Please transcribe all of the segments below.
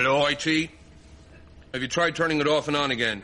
Hello, IT? Have you tried turning it off and on again?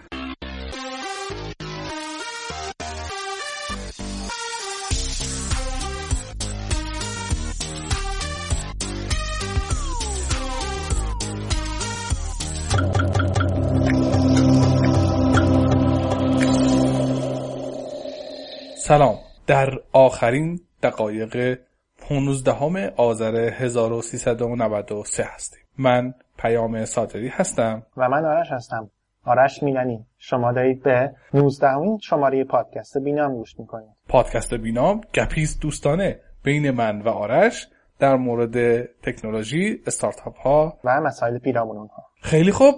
سلام در آخرین دقایق 15 آذر 1393 هستیم من پیام صادری هستم. و من آرش هستم. آرش میلانی. شما دارید به 19 همین شماره پادکست بینام گوش می‌کنید. پادکست بینام گپیست دوستانه بین من و آرش در مورد تکنولوژی استارتاپ ها و مسائل پیرامون اونها. خیلی خوب.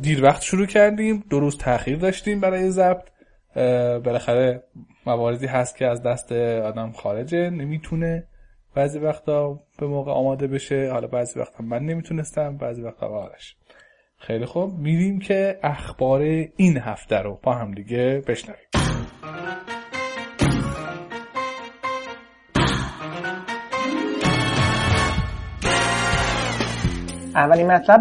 دیر وقت شروع کردیم. دو روز تاخیر داشتیم برای ضبط. بالاخره مواردی هست که از دست آدم خارجه. نمی‌تونه بعضی وقتا به موقع آماده بشه حالا بعضی وقتا من نمی‌تونستم بعضی وقتا آرش. خیلی خوب. میریم که اخبار این هفته رو با هم دیگه بشنویم. اولین مطلب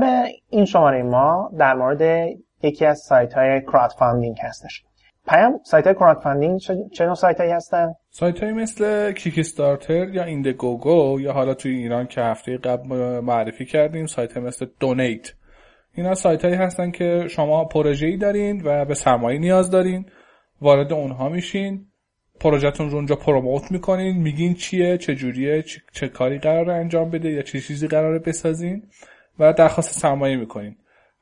این شماره ما در مورد یکی از سایت های crowdfunding هستش. پیام سایت های crowdfunding چه نوع سایت هایی هستن؟ سایت های مثل Kickstarter یا Indiegogo یا حالا توی ایران که هفته قبل معرفی کردیم سایت مثل دونیت اینا سایت هایی هستن که شما پروژه ای دارین و به سرمایه نیاز دارین وارد اونها میشین پروژهتون رو اونجا promote می‌کنین میگین چیه چه جوریه چه, چه کاری قراره انجام بده یا چه چیزی قراره بسازین و درخواست سرمایه می‌کنین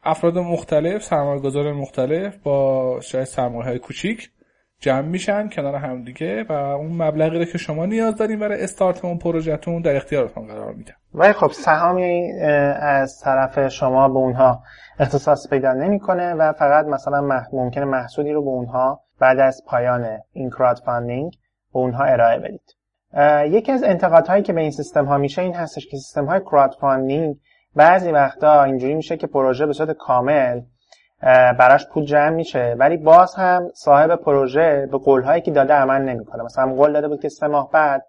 افراد مختلف سرمایه گذار مختلف با شاید سرمایه های کوچیک جمع میشن کنار همدیگه و اون مبلغی رو که شما نیاز دارین برای استارت اون پروژهتون در اختیارتون قرار میدن ولی خب سهامی از طرف شما به اونها اختصاص پیدا نمی‌کنه و فقط مثلا. ممکنه محصولی رو به اونها بعد از پایان این crowdfunding به اونها ارائه بدید یکی از انتقادهایی که به این سیستم ها میشه این هستش که سیستم های crowdfunding بعضی وقتا اینجوری میشه که پروژه به صورت کامل براش پول جمع میشه ولی باز هم صاحب پروژه به قولهایی که داده عمل نمی‌کنه. مثلا قول داده بود که سه ماه بعد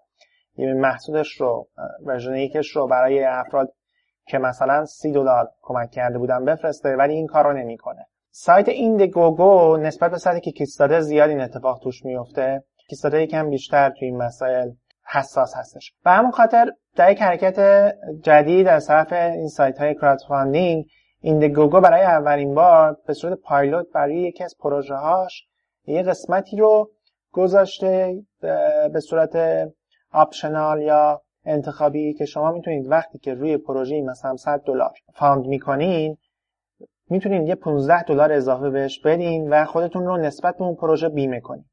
محصولش رو version یکش رو برای افراد که مثلا سی دلار کمک کرده بودن بفرسته ولی این کار نمی‌کنه. سایت Indiegogo نسبت به سایت Kickstarter زیاد این اتفاق توش میفته Kickstarter یکم بیشتر توی این مسائل حساس هستش. و همون خاطر در یک حرکت جدید از طرف این سایت های crowdfunding Indiegogo برای اولین بار به صورت پایلوت برای یکی از پروژه هاش یه قسمتی رو گذاشته به صورت optional یا انتخابی که شما می‌تونید وقتی که روی پروژه مثلا 100 دلار fund می‌کنین می‌تونید یه 15 دلار اضافه بهش بدین و خودتون رو نسبت به اون پروژه بیمه کنید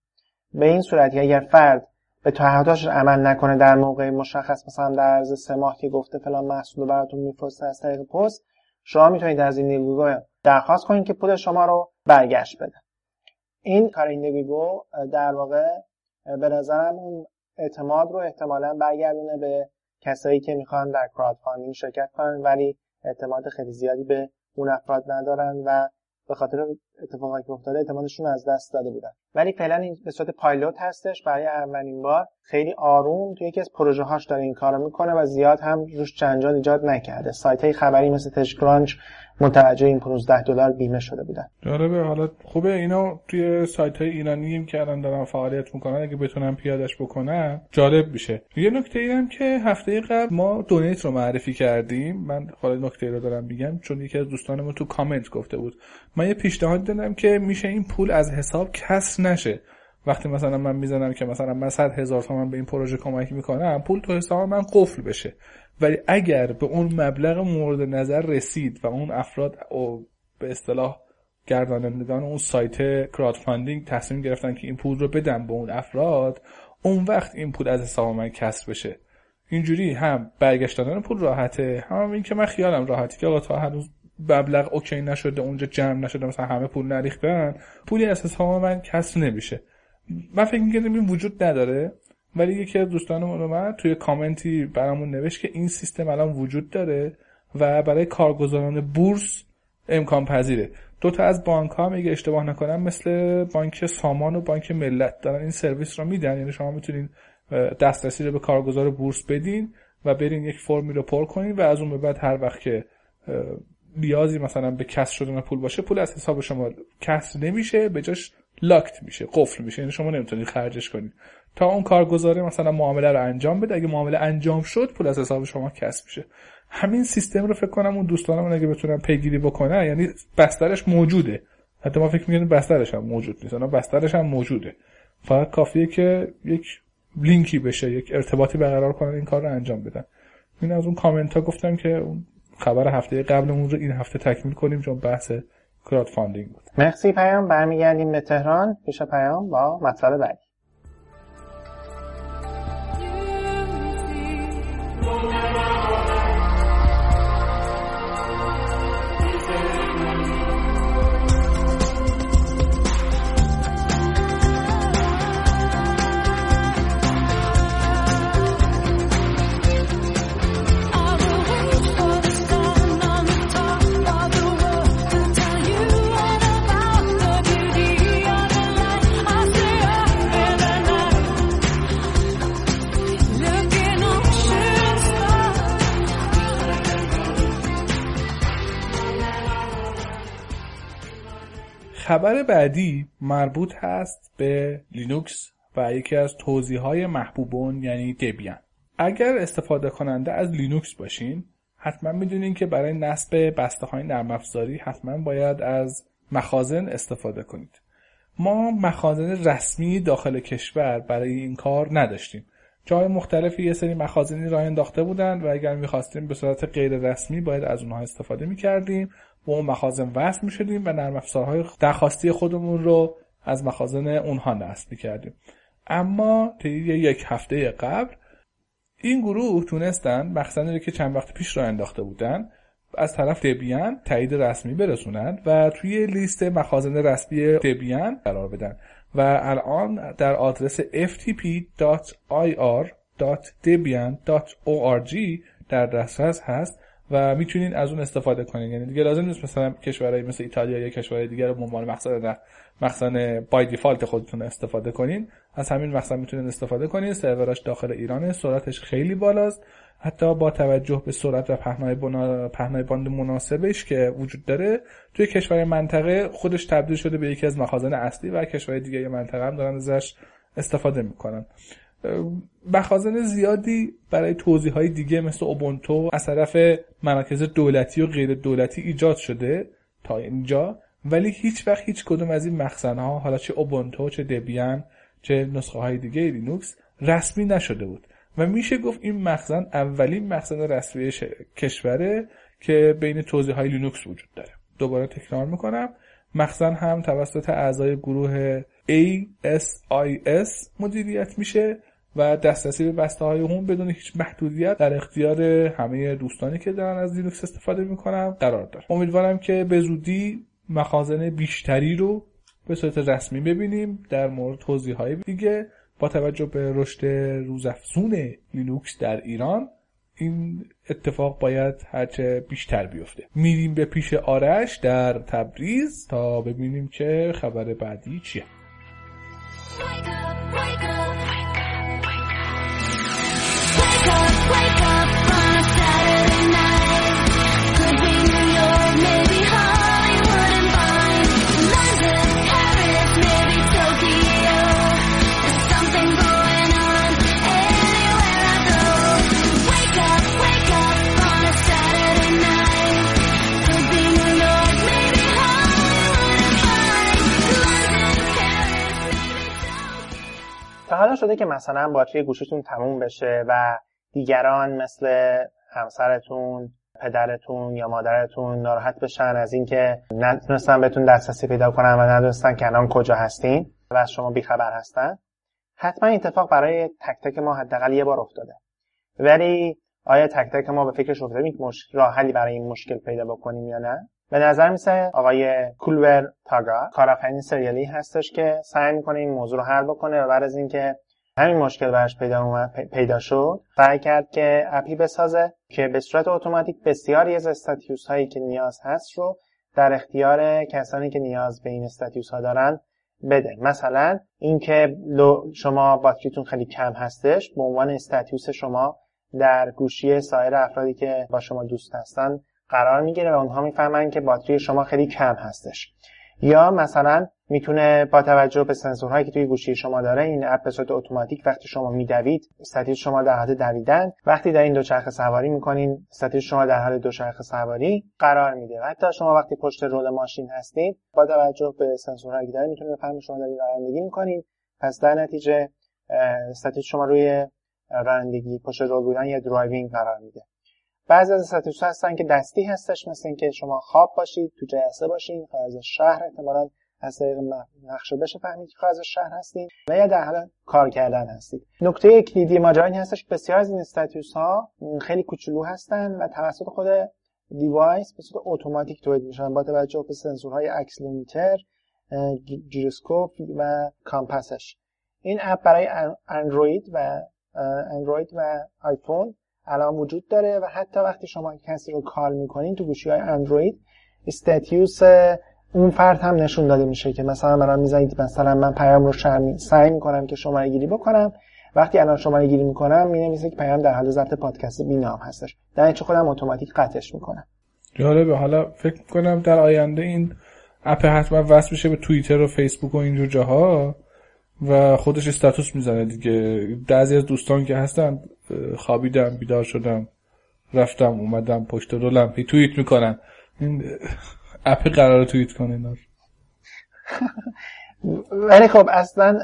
به این صورت که اگر فرد به تعهداتش عمل نکنه در موقع مشخص مثلا در عرض سه ماه که گفته فلان محصول رو براتون میفرسته از طریق پست شما می‌تونید از Indiegogo درخواست کنید که پول شما رو برگشت بده. این کار این در واقع به نظرم اون اعتماد رو احتمالا برگردونه به کسایی که می‌خوان در crowdfunding شرکت کنن ولی اعتماد خیلی زیادی به اون افراد ندارن و به خاطر اتفاقی که افتاده اعتمادشون از دست داده بودن. ولی فعلا این به صورت پایلوت هستش. برای اولین بار خیلی آروم توی یکی از پروژه هاش داره این کارو می‌کنه و زیاد هم روش جنجال ایجاد نکرده. سایت های خبری مثل تشکرانچ متوجه این 15 دلار بیمه شده بودن. جالبه. حالا خوبه اینا توی سایت های ایرانی که الان دارن فعالیت می‌کنن اگه بتونن پیادش بکنن جالب میشه. یه نکته اینم که هفته قبل ما دونیت رو معرفی کردیم. من حالا نکته رو دارم میگم چون یکی از دوستانمون تو کامنت گفته بود. من یه پیشنهاد دادم که میشه این پول از حساب کسر نشه. وقتی مثلا من می‌زنم که مثلا من 100 هزار تومن به این پروژه کمک می‌کنم پول تو حساب من قفل بشه. ولی اگر به اون مبلغ مورد نظر رسید و اون افراد او به اصطلاح گردانندگان اون سایت crowdfunding تصمیم گرفتن که این پول رو بدن به اون افراد اون وقت این پول از حساب من کسر بشه. اینجوری هم برگشت دادن پول راحته هم این که من خیالم راحته که آقا تا هنوز مبلغ اوکی نشده اونجا جمع نشده مثلا همه پول نریختن پولی از حساب من کسر نمیشه. من فکر می‌کردم این وجود نداره ولی یکی از دوستانمون اومد توی کامنتی برامون نوشت که این سیستم الان وجود داره و برای کارگزاران بورس امکان پذیره. دو تا از بانک ها اگه اشتباه نکنم مثل بانک سامان و بانک ملت دارن این سرویس رو میدن. یعنی شما می‌تونین دسترسی رو به کارگزار بورس بدین و برین یک فرمی رو پر کنین و از اون به بعد هر وقت که نیازی مثلا به کسر شدن پول باشه پول از حساب شما کسر نمیشه. به جاش لاکت میشه قفل میشه. یعنی شما نمی‌تونید خرجش کنید تا اون کارگزاره مثلا معامله رو انجام بده اگه معامله انجام شد پول از حساب شما کسر میشه. همین سیستم رو فکر کنم اون دوستانمون اگه بتونن پیگیری بکنن یعنی بسترش موجوده. حتی ما فکر می‌کنیم بسترش هم موجود نیست بسترش هم موجوده. فقط کافیه که یک لینکی بشه یک ارتباطی برقرار کنن این کار رو انجام بدن. این از اون کامنت ها گفتم که خبر هفته قبلمون رو این هفته تکمیل کنیم چون بحث crowdfunding بود مرسی پیام برمیگردیم به تهران. پیش پیام با مطلب بعدی. خبر بعدی مربوط هست به لینوکس و یکی از توزیع های محبوبمون یعنی دبیان اگر استفاده کننده از لینوکس باشین حتما می‌دونین که برای نصب بسته های نرم افزاری حتما باید از مخازن استفاده کنید. ما مخازن رسمی داخل کشور برای این کار نداشتیم. جای مختلفی یه سری مخازنی راه انداخته بودند و اگر می‌خواستیم به صورت غیر رسمی باید از اونها استفاده می‌کردیم. با اون مخازن وصل می‌شدیم و نرم افزارهای درخواستی خودمون رو از مخازن اونها نصب می‌کردیم. اما طی یک هفته قبل این گروه تونستن مخزنی که چند وقت پیش را انداخته بودن از طرف دبیان تایید رسمی برسونند و توی لیست مخازن رسمی دبیان قرار بدن. و الان در آدرس ftp.ir.debian.org در دسترس هست. و می‌تونین از اون استفاده کنین. یعنی دیگه لازم نیست مثلا کشورهای مثل ایتالیا یا کشورهای دیگر رو به عنوان مقصد مخزن بای دیفالت خودتون استفاده کنین. از همین مخزن می‌تونین استفاده کنین. سروراش داخل ایرانه. سرعتش خیلی بالاست. حتی با توجه به سرعت و پهنای, بنا... پهنای باند مناسبش که وجود داره توی کشور منطقه خودش تبدیل شده به یکی از مخازن اصلی و کشور دیگه منطقه هم دارن ازش استفاده می‌کنن. مخازن زیادی برای توزیع های دیگه مثل اوبونتو از طرف مراکز دولتی و غیر دولتی ایجاد شده تا اینجا. ولی هیچ وقت هیچ کدوم از این مخزن ها حالا چه اوبونتو چه دبیان چه نسخه های دیگه لینوکس رسمی نشده بود. و میشه گفت این مخزن اولین مخزن رسمی کشوره که بین توزیع های لینوکس وجود داره. دوباره تکرار می‌کنم. مخزن هم توسط اعضای گروه ASIS مدیریت میشه و دسترسی به بسته هاش هم بدون هیچ محدودیت در اختیار همه دوستانی که دارن از لینوکس استفاده می‌کنن قرار داره. امیدوارم که به زودی مخازن بیشتری رو به صورت رسمی ببینیم در مورد توزیع های دیگه با توجه به رشد روزافزون لینوکس در ایران. این اتفاق باید هرچه بیشتر بیفته. میریم به پیش آرش در تبریز تا ببینیم که خبر بعدی چیه. تا حالا شده که مثلا باتری گوشیتون تموم بشه و دیگران مثل همسرتون پدرتون یا مادرتون ناراحت بشن از اینکه نتونستن بهتون دسترسی پیدا کنن و ندونستن که الان کجا هستین و از شما بیخبر هستن. حتما این اتفاق برای تک تک ما حداقل یه بار افتاده. ولی آیا تک تک ما به فکرش افتادیم؟ راه حلی برای این مشکل پیدا بکنیم یا نه؟ به نظر میسه آقای کولور تاگا کارآفرین سریالی هستش که سعی می‌کنه این موضوع رو حل بکنه و بعد از اینکه همین مشکل براش پیدا, پیدا شد. سعی کرد که اپی بسازه که به صورت اتوماتیک بسیاری از استاتیوس هایی که نیاز هست رو در اختیار کسانی که نیاز به این استاتیوس ها دارن بده. مثلا اینکه شما باتریتون خیلی کم هستش به عنوان استاتیوس شما در گوشی سایر افرادی که با شما دوست هستن قرار می‌گیره و اونها می‌فهمن که باتری شما خیلی کم هستش. یا مثلا می‌تونه با توجه به سنسورهایی که توی گوشی شما داره این اپ به صورت اتوماتیک وقتی شما میدوید status شما در حال دویدن. وقتی دارین دوچرخه سواری می‌کنین status شما در حال دوچرخه سواری قرار میده. حتی شما وقتی پشت رول ماشین هستید با توجه به سنسورهایی که داره می‌تونه بفهمه شما دارید رانندگی می‌کنین. پس در نتیجه status شما روی رانندگی پشت رول بودن یا driving قرار میده. بعضی از status هستن که دستی هستش مثل اینکه شما خواب باشید تو جلسه باشین خارج از شهر احتمالاً از طریق نقشه بشه فهمید که خارج از شهر هستید و یا در حال کار کردن هستید. نکته کلیدی ماجرا این هستش بسیار از این status ها خیلی کوچولو هستن و توسط خود device به صورت اتوماتیک تولید میشن با توجه به سنسورهای accelerometer gyroscope و compass ش این اپ برای اندروید و اندروید و آیفون الان وجود داره و حتی وقتی شما کسی رو call می‌کنین تو گوشی های اندروید استاتیوس اون فرد هم نشون داده میشه که مثلا برام می‌زنید مثلا من پیام رو شرمی سعی می‌کنم که شماره گیری بکنم. وقتی الان شماره گیری می‌کنم می که پیام در حال ضبط پادکست بینام هستش. در چه خودم اتوماتیک قطعش می‌کنم. جالبه. حالا فکر کنم در آینده این اپ حتما وصل بشه به توییتر و فیسبوک و اینجور جاها و خودش استاتوس می‌زنه دیگه. بعضی از دوستان که هستن خوابیدم بیدار شدم رفتم اومدم پشت رولم توییت می‌کنن. اپ قرار توییت کنه ولی خب اصلا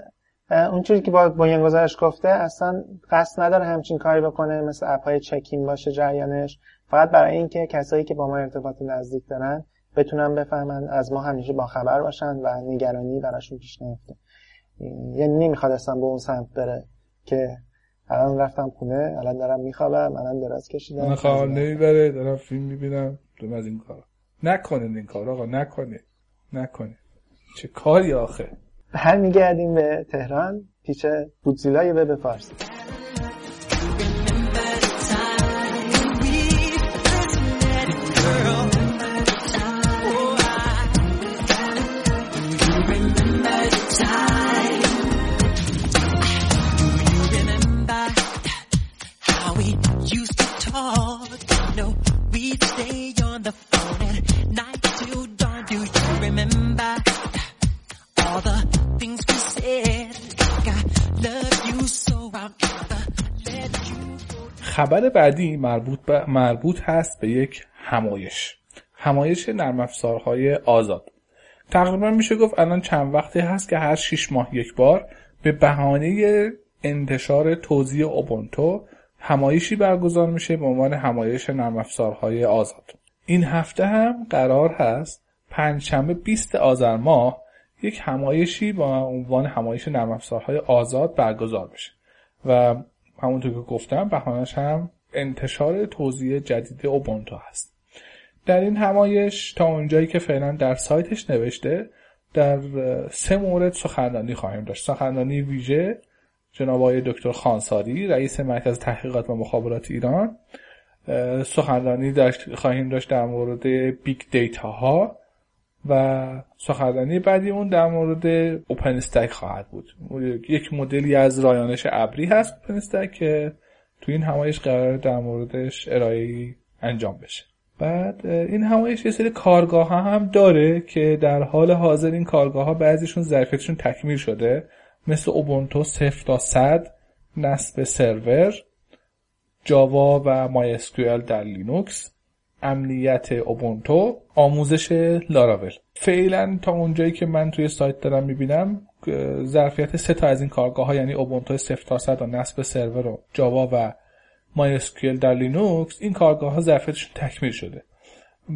اونجوری که با بنیانگذارش گفته اصلا قصد نداره همچین کاری بکنه مثل اپ های چکین باشه جریانش. فقط برای اینکه کسایی که با ما ارتباط نزدیک دارن بتونن بفهمن از ما همیشه با خبر باشن و نگرانی براشون پیش نیفته. یعنی نمی‌خواد اصلا به اون سمت بره که الان رفتم خونه الان دارم میخوابم الان دراز کشیدم. من خواب نمی‌بره دارم فیلم می‌بینم دوم از این کار نکنید این کار آقا نکنید نکنید چه کاری آخه؟ هر میگردیم به تهران پیچ بودزیلای به فارسی. خبر بعدی مربوط, مربوط هست به یک همایش. همایش نرم افزارهای آزاد. تقریبا میشه گفت الان چند وقتی هست که هر شیش ماه یک بار به بهانه انتشار توزیع اوبونتو همایشی برگزار میشه به عنوان همایش نرم افزارهای آزاد. این هفته هم قرار هست پنجشنبه 20 آذر ماه یک همایشی با عنوان همایش نرم افزارهای آزاد برگزار بشه. و همونطور که گفتم بهانش هم انتشار توزیع جدید اوبونتو هست. در این همایش تا اونجایی که فعلا در سایتش نوشته در سه مورد سخنرانی خواهیم داشت. سخنرانی ویژه جناب آقای دکتر خانساری رئیس مرکز تحقیقات و مخابرات ایران. سخنرانی داشت خواهیم داشت در مورد big data ها. و سخنرانی بعدی اون در مورد اوپن استک خواهد بود. یک مدلی از رایانش ابری هست اوپن استک که تو این همایش قرار در موردش ارائه انجام بشه. بعد این همایش یه سری کارگاه ها هم داره که در حال حاضر این کارگاه ها بعضیشون ظرفیتشون تکمیل شده. مثل اوبونتو 0 تا 100 نصب سرور جاوا و مای در لینوکس. امنیت اوبونتو آموزش لاراول. فعلا تا اونجایی که من توی سایت دارم می‌بینم ظرفیت سه تا از این کارگاه ها یعنی اوبونتو 0 تا 100 و نصب سرور و جاوا و مای در لینوکس این کارگاه ها ظرفیتشون تکمیل شده.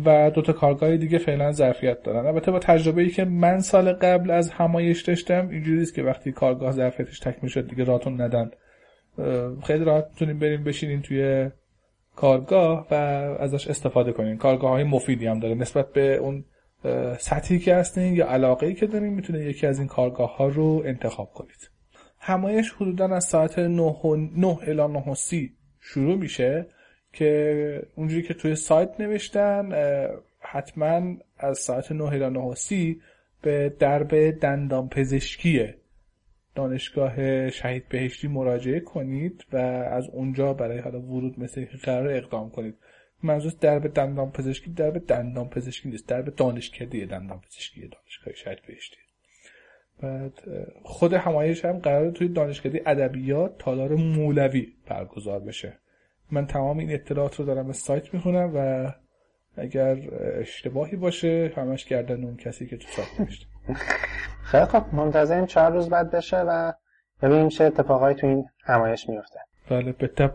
و دو تا کارگاه دیگه فعلا ظرفیت دارن. البته با تجربه ای که من سال قبل از همایش داشتم اینجوریه که وقتی کارگاه ظرفیتش تکمیل شد دیگه راتون ندن. خیلی راحت می‌تونیم بریم بشینیم توی کارگاه و ازش استفاده کنین. کارگاه های مفیدی هم داره. نسبت به اون سطحی که هستین یا علاقه ای که دارین می‌تونه یکی از این کارگاه ها رو انتخاب کنید. همایش حدودا از ساعت 9, 9 الی 9 شروع میشه که اونجوری که توی سایت نوشتن حتما از ساعت 9 الی 9 به درب دندان پزشکیه دانشگاه شهید بهشتی مراجعه کنید و از اونجا برای حالا ورود مثل قرار اقدام کنید. منظور درب دندان پزشکی درب دندان پزشکی نیست درب دانشکده دندان پزشکی دانشگاه شاید بهشتی. بعد خود همایش هم قرار توی دانشکده ادبیات تالار مولوی برگزار بشه. من تمام این اطلاعات رو دارم به سایت می‌خونم و اگر اشتباهی باشه همش گردن اون کسی که تو سایت نوشته. خیلی خب منتظریم چهار روز بعد بشه و ببینیم چه اتفاقایی تو این همایش میفته. بله به تب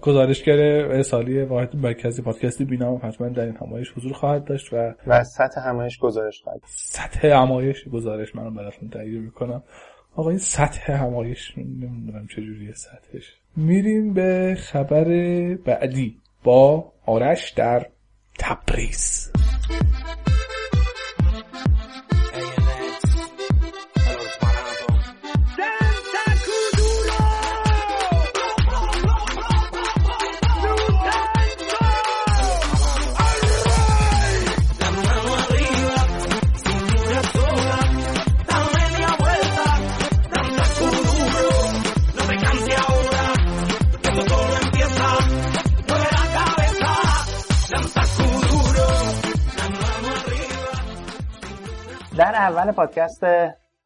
گزارشگر سالی واحد مرکزی پادکستی بینام حتما در این همایش حضور خواهد داشت و و سطح همایش گزارش خواهد سطح همایش گزارش منو براتون تهیه می‌کنم. آقا این سطح همایش نمی‌دونم چجوریه سطحش. میریم به خبر بعدی. با آرش در تبریز. در اول پادکست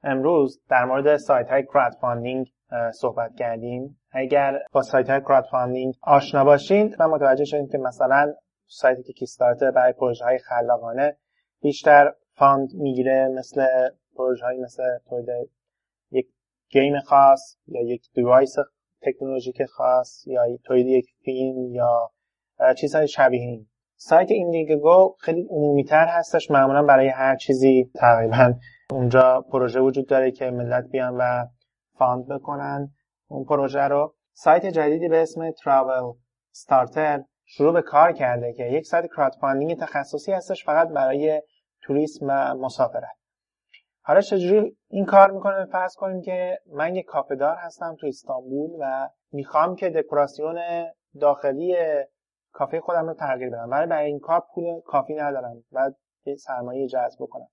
امروز در مورد سایت های crowdfunding صحبت کردیم. اگر با سایت های crowdfunding آشنا باشید و متوجه شدید که مثلا سایت Kickstarter برای پروژه های خلاقانه بیشتر fund می‌گیره مثل پروژه های مثل تولید یک game خاص یا یک device تکنولوژیک خاص یا تولید یک فیلم یا چیزهای شبیه این. سایت Indiegogo خیلی عمومی تر هستش. معمولا برای هر چیزی تقریبا اونجا پروژه وجود داره که ملت بیان و fund بکنن. اون پروژه رو سایت جدیدی به اسم Travelstarter شروع به کار کرده که یک سایت crowdfunding تخصصی هستش فقط برای توریسم و مسافرت. حالا چجوری این کار می‌کنه؟ فرض کنیم که من یک کافه دار هستم تو استانبول و می‌خوام که دکوراسیون داخلی کافه خودم رو تغییر بدم. ولی برای این کار پول کافی ندارم. و سرمایه جذب بکنم.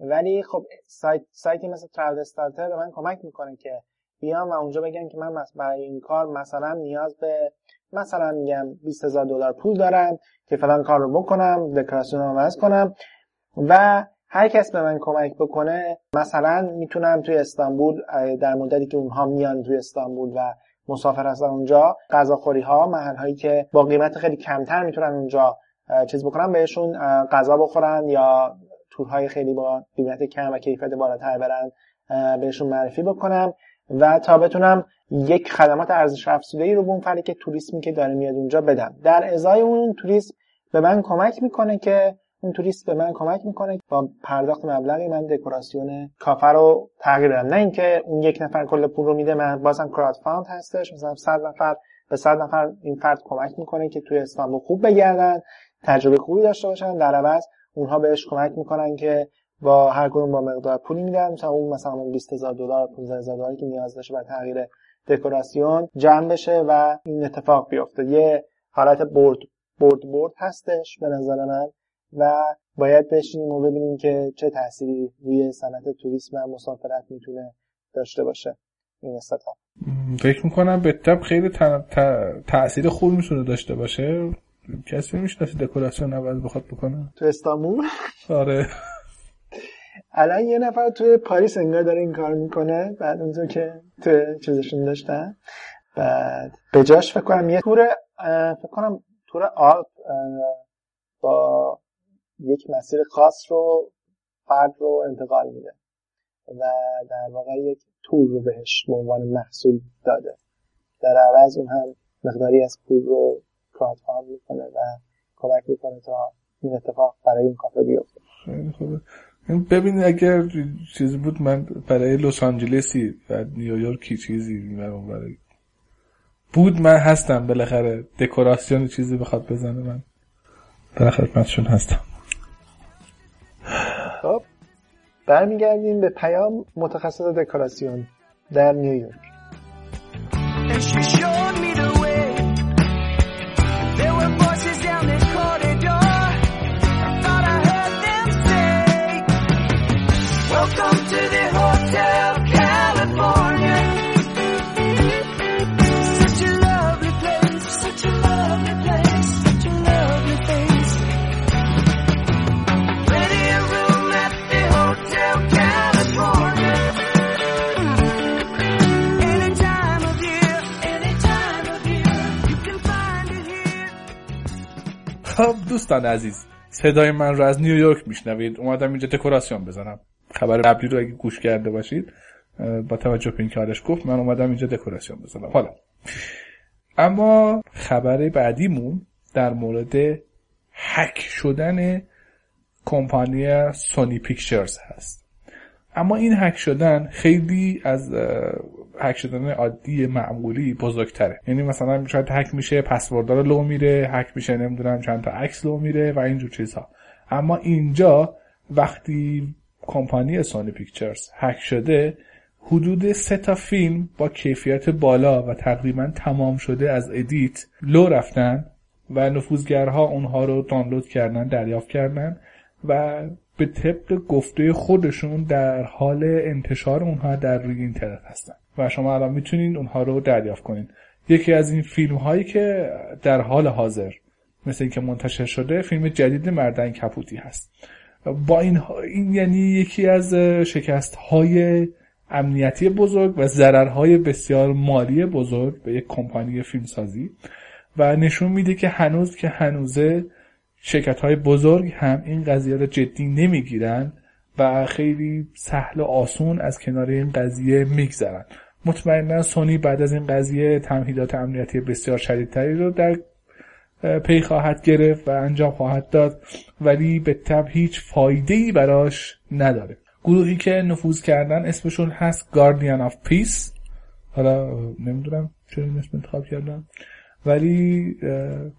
ولی خب سایت سایتی مثل تراول استارتر به من کمک می‌کنه که بیام و اونجا بگم که من برای این کار مثلا نیاز به مثلا میگم 20 هزار دلار پول دارم که فلان کار رو بکنم دکوراسیون رو عوض کنم و هر کس به من کمک بکنه مثلا می‌تونم توی استانبول در مدتی که اونها میان توی استانبول و مسافر هستن اونجا غذاخوری ها محل هایی که با قیمت خیلی کمتر می‌تونن اونجا چیز بکنن بهشون غذا بخورن یا تورهای خیلی با قیمت کم و کیفیت بالاتر برن بهشون معرفی بکنم و تا بتونم یک خدمات ارزش افزوده ای رو به اون فردی که توریسمی که داره میاد اونجا بدم. در ازای اون توریسم به من کمک می‌کنه که اون توریست به من کمک می‌کنه با پرداخت مبلغی من دکوراسیون کافه رو تغییر بدم نه اینکه اون یک نفر کل پول رو میده من بازم crowdfund هستش. مثلا 100 نفر به 100 نفر این فرد کمک می‌کنه که توی استانبول خوب بگردن تجربه خوبی داشته باشن. در عوض اونها بهش کمک می‌کنن که با هر کدوم با مقدار پولی میدن. مثلا اون مثلا اون 20000 دلار 15000 دلاری که نیاز داشته برای تغییر دکوراسیون جمع بشه و این اتفاق بیفته. یه حالت برد برد برد هستش به نظر من. و باید بشینیم و ببینیم که چه تأثیری روی صنعت توریسم و مسافرت می‌تونه داشته باشه. این استارتاپ. فکر می‌کنم به تب خیلی تاثیر خوب می‌تونه داشته باشه. کسی می‌شناسی دکوراسیون عوض بخواد بکنه. تو استانبول آره. الان یه نفر توی پاریس انگار داره این کار می‌کنه. بعد اونجا که تو چیزشون داشتن. بعد به جاش فکر کنم یه تور فکر کنم تور آلپ با یک مسیر خاص رو فرد رو انتقال میده و در واقع یک تور رو بهش به عنوان محصول داده. در عوض اون هم مقداری از پول رو کراد می‌کنه و کمک می‌کنه تا این اتفاق برای این کافه بیفته. خیلی ببینید اگر چیزی بود من برای لس آنجلسی و نیویورکی چیزی برای بود من هستم. بالاخره دکوراسیون چیزی بخواد بزنه من در خدمتشون هستم. خب برمیگردیم به پیام متخصص دکوراسیون در نیویورک. دوستان عزیز صدای من رو از نیویورک میشنوید. اومدم اینجا دکوراسیون بزنم. خبر قبلی رو اگه گوش کرده باشید با توجه به اینکه آرش گفت من اومدم اینجا دکوراسیون بزنم. حالا. اما خبر بعدیمون در مورد هک شدن کمپانی سونی پیکچرز هست. اما این هک شدن خیلی از هک شدن عادی معمولی بزرگتره. یعنی مثلا شاید هک میشه پسوردار لو میره هک میشه نمی‌دونم چند تا عکس لو میره و اینجور چیزها. اما اینجا وقتی کمپانی سونی پیکچرز هک شده حدود سه تا فیلم با کیفیت بالا و تقریبا تمام شده از edit لو رفتن و نفوذگرها اونها رو دانلود کردن دریافت کردن و به طبق گفته خودشون در حال انتشار اونها در روی اینترنت هستن. و شما الان می‌تونید اونها رو دریافت کنید یکی از این فیلم هایی که در حال حاضر مثل اینکه منتشر شده فیلم جدید مردن کپوتی هست. با این, این یعنی یکی از شکست های امنیتی بزرگ و ضررهای بسیار مالی بزرگ به یک کمپانی فیلمسازی. و نشون میده که هنوز که هنوزه شرکت های بزرگ هم این قضیه رو جدی نمی‌گیرن و خیلی سهل و آسون از کنار این قضیه میگذرن. مطمئنا سونی بعد از این قضیه تمهیدات امنیتی بسیار شدیدتری رو در پی خواهد گرفت و انجام خواهد داد ولی به تب هیچ فایده ای براش نداره. گروهی که نفوذ کردن اسمشون هست Guardian of Peace. حالا نمی‌دونم چرا این اسم انتخاب کردم. ولی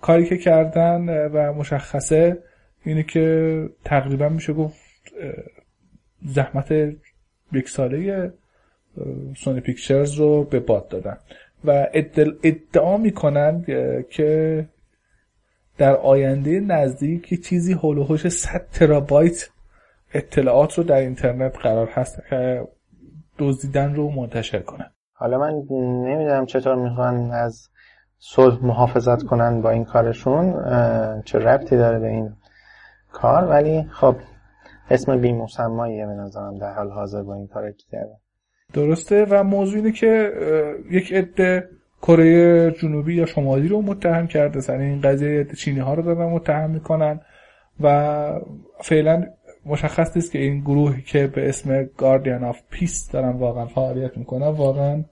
کاری که کردن و مشخصه اینه که تقریبا میشه گفت زحمت یک ساله سونی پیکچرز رو به باد دادن. و ادعا می‌کنند که در آینده نزدیک چیزی هولوهوش 100 ترابایت اطلاعات رو در اینترنت قرار هست که دزدیدن رو منتشر کنن. حالا من نمی‌دونم چطور می‌خوان از صلح محافظت کنن با این کارشون چه ربطی داره به این کار ولی خب اسم بی مسماییه به نظرم در حال حاضر با این کار کرده درسته و موضوع اینه که یک عده کره جنوبی یا شمالی رو متهم کرده سر این قضیه چینی ها رو دارن متهم می‌کنن و فعلا مشخص نیست که این گروهی که به اسم Guardian of Peace دارن واقعا فعالیت می‌کنن واقعا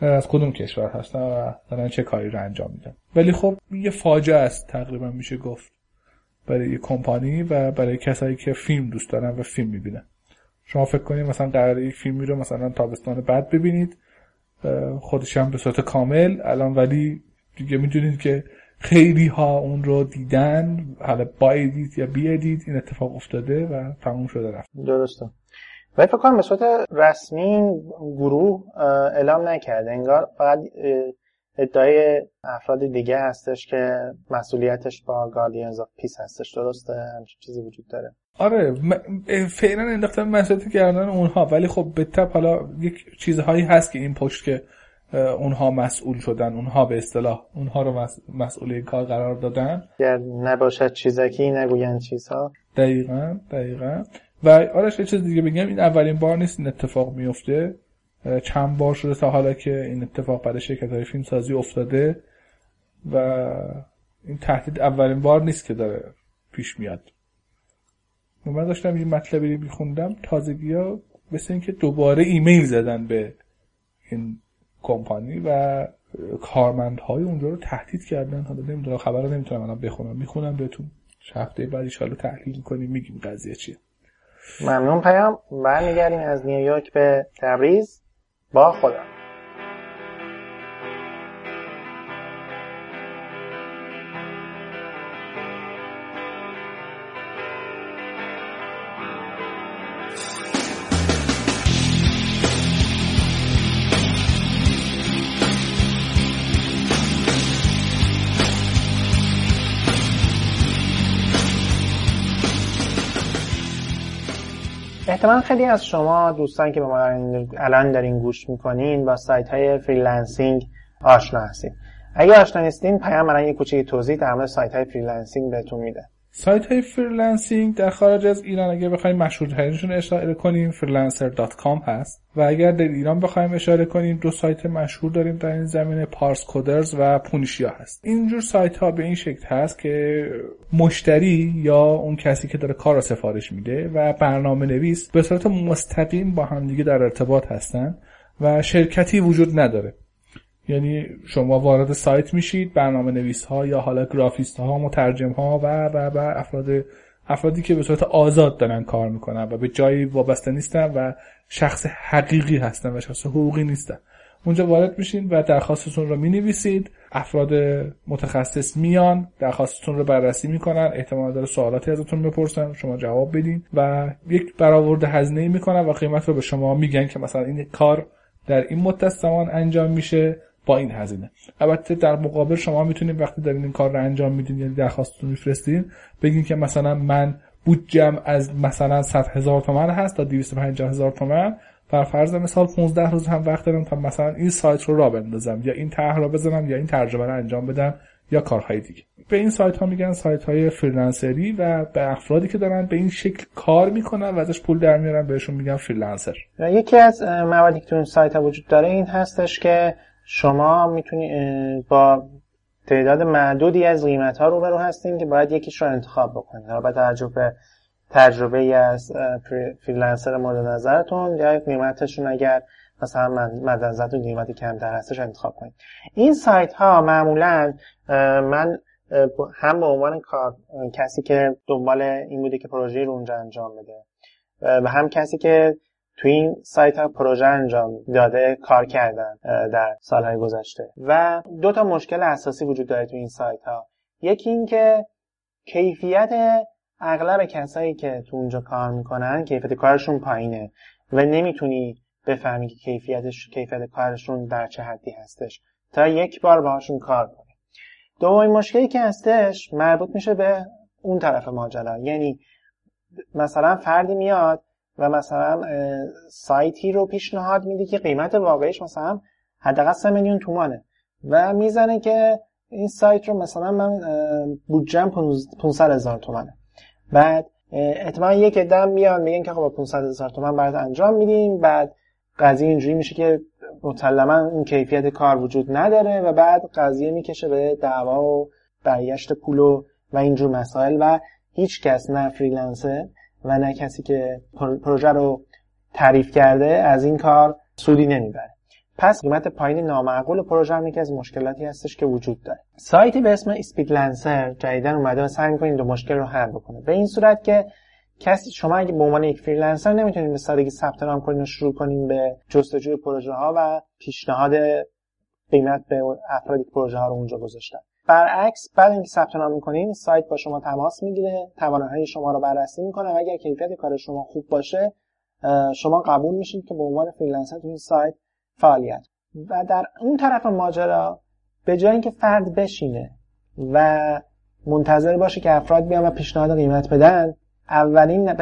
از کدوم کشور هستن و دارن چه کاری رو انجام میدن. ولی خب یه فاجعه است تقریبا میشه گفت برای یه کمپانی و برای کسایی که فیلم دوست دارن و فیلم می‌بینن. شما فکر کنید مثلا قرار یک فیلمی رو مثلا تابستان بعد ببینید خودش هم به صورت کامل. الان ولی دیگه می‌دونید که خیلی ها اون رو دیدن حالا با edit یا بی edit این اتفاق افتاده و تموم شده رفت. درسته. ولی فکر کنم به صورت رسمی گروه اعلام نکرده. انگار فقط ادعای افراد دیگه هستش که مسئولیتش با Guardians of Peace هستش. درسته؟ همچین چیزی وجود داره. آره فعلا انداختن مسئولیت کردن اونها ولی خب به طبع حالا یک چیزهایی هست که این پشت که اونها مسئول شدن اونها به اصطلاح اونها رو مسئول این کار قرار دادن. گر نباشد چیزکی نگویند چیزها. دقیقا دقیقا. و آرش یه چیز دیگه بگم این اولین بار نیست این اتفاق میفته. چند بار شده تا حالا که این اتفاق برای شرکت های فیلم سازی افتاده و این تهدید اولین بار نیست که داره پیش میاد. من داشتم این مطلبی میخوندم تازگی ها مثل اینکه دوباره ایمیل زدن به این کمپانی و کارمندهای اونجا رو تهدید کردن. حالا نمی‌دونم خبر رو نمی‌تونم الان بخونم. می‌خونم بهتون. هفته بعد ان تحلیل کنیم میگیم قضیه چیه. ممنون پیام. برمیگردیم از نیویورک به تبریز. با خدا. احتمال خیلی از شما دوستان که به ما الان دارین گوش می‌کنین با سایت های freelancing آشنا هستین. اگه آشنا نیستین پیام الان یه کوچیک توضیح در مورد سایت های freelancing بهتون میده. سایت های freelancing در خارج از ایران اگه بخوایم مشهورترینشون اشاره کنیم freelancer.com هست. و اگر در ایران بخوایم اشاره کنیم دو سایت مشهور داریم در این زمینه Parscoders و Ponisha هست. اینجور سایت ها به این شکل هست که مشتری یا اون کسی که داره کار رو سفارش میده و برنامه نویس به صورت مستقیم با همدیگه در ارتباط هستن و شرکتی وجود نداره. یعنی شما وارد سایت میشید برنامه نویس ها یا حالا گرافیست ها مترجم ها و و و افراد افرادی که به صورت آزاد دارن کار می‌کنن و به جایی وابسته نیستن و شخص حقیقی هستن و شخص حقوقی نیستن. اونجا وارد میشین و درخواستتون رو می‌نویسید. افراد متخصص میان درخواستتون رو بررسی می‌کنن. احتمال داره سوالاتی ازتون بپرسن شما جواب بدین و یک برآورد هزینه می‌کنن و قیمت رو به شما میگن که مثلا این کار در این مدت زمان انجام میشه. با این هزینه. البته در مقابل شما می‌تونید وقتی دارین این کار رو انجام میدین یعنی درخواستتون میفرستین بگین که مثلا من بودجم از مثلا 100 هزار تومن هست تا 250 هزار تومن. بر فرض مثال 15 روز هم وقت دارم تا مثلا این سایت رو را بندازم یا این طرح رو بزنم یا این ترجمه رو انجام بدم یا کارهای دیگه. به این سایت ها میگن سایت های freelancer ی و به افرادی که دارن به این شکل کار می‌کنن و ازش پول در میارن بهشون میگن freelancer. یکی از مواردی که تو این سایت ها وجود داره این هستش که شما می‌تونی با تعداد معدودی از قیمت ها روبرو هستین که باید یکیش رو انتخاب بکنید. حالا با توجه به تجربه ای از freelancer مورد نظرتون یا قیمتشون اگر مثلا مد نظرتون قیمت کمتر هستش انتخاب کنید. این سایت ها معمولا من هم به عنوان کار کسی که دنبال این بوده که پروژه رو اونجا انجام بده و هم کسی که تو این سایت ها پروژه انجام داده کار کردن در سالهای گذشته. و دو تا مشکل اساسی وجود داره تو این سایت ها یکی این که کیفیت اغلب کسایی که تو اونجا کار می‌کنن کیفیت کارشون پایینه و نمی‌تونی بفهمی که کیفیتش کیفیت کارشون در چه حدی هستش. تا یک بار باهاشون کار کنی. دومین مشکلی که هستش مربوط میشه به اون طرف ماجرا. یعنی مثلا فردی میاد و مثلا سایتی رو پیشنهاد میده که قیمت واقعیش مثلا حداقل 3 میلیون تومانه. و می‌زنه که این سایت رو مثلا من بودجم 500 هزار تومنه بعد احتمالا یک عده میان میگن که خب 500 هزار تومن برات انجام میدیم. بعد قضیه اینجوری میشه که مسلما اون کیفیت کار وجود نداره و بعد قضیه می‌کشه به دعوا و برگشت پول و و اینجور مسائل. و هیچ کس نه freelancer و نه کسی که پروژه رو تعریف کرده از این کار سودی نمی‌بره. پس قیمت پایین نامعقول پروژه هم یکی از مشکلاتی هستش که وجود داره. سایتی به اسم SpeedLancer جدیدا اومده و سعی می‌کنه دو مشکل رو حل بکنه. به این صورت که کسی شما اگه به عنوان یک freelancer نمی‌تونید به سادگی ثبت نام کنین و شروع کنین به جستجوی پروژه ها و پیشنهاد قیمت به افرادی پروژه ها رو اونجا گذاشتن. برعکس بعد اینکه ثبت نام می‌کنین سایت با شما تماس می‌گیره توانایی شما رو بررسی می‌کنه و اگر کیفیت کار شما خوب باشه شما قبول میشید که به عنوان freelancer تو این سایت فعالیت. و در اون طرف ماجرا به جای اینکه فرد بشینه و منتظر باشه که افراد بیان و پیشنهاد قیمت بدن اولین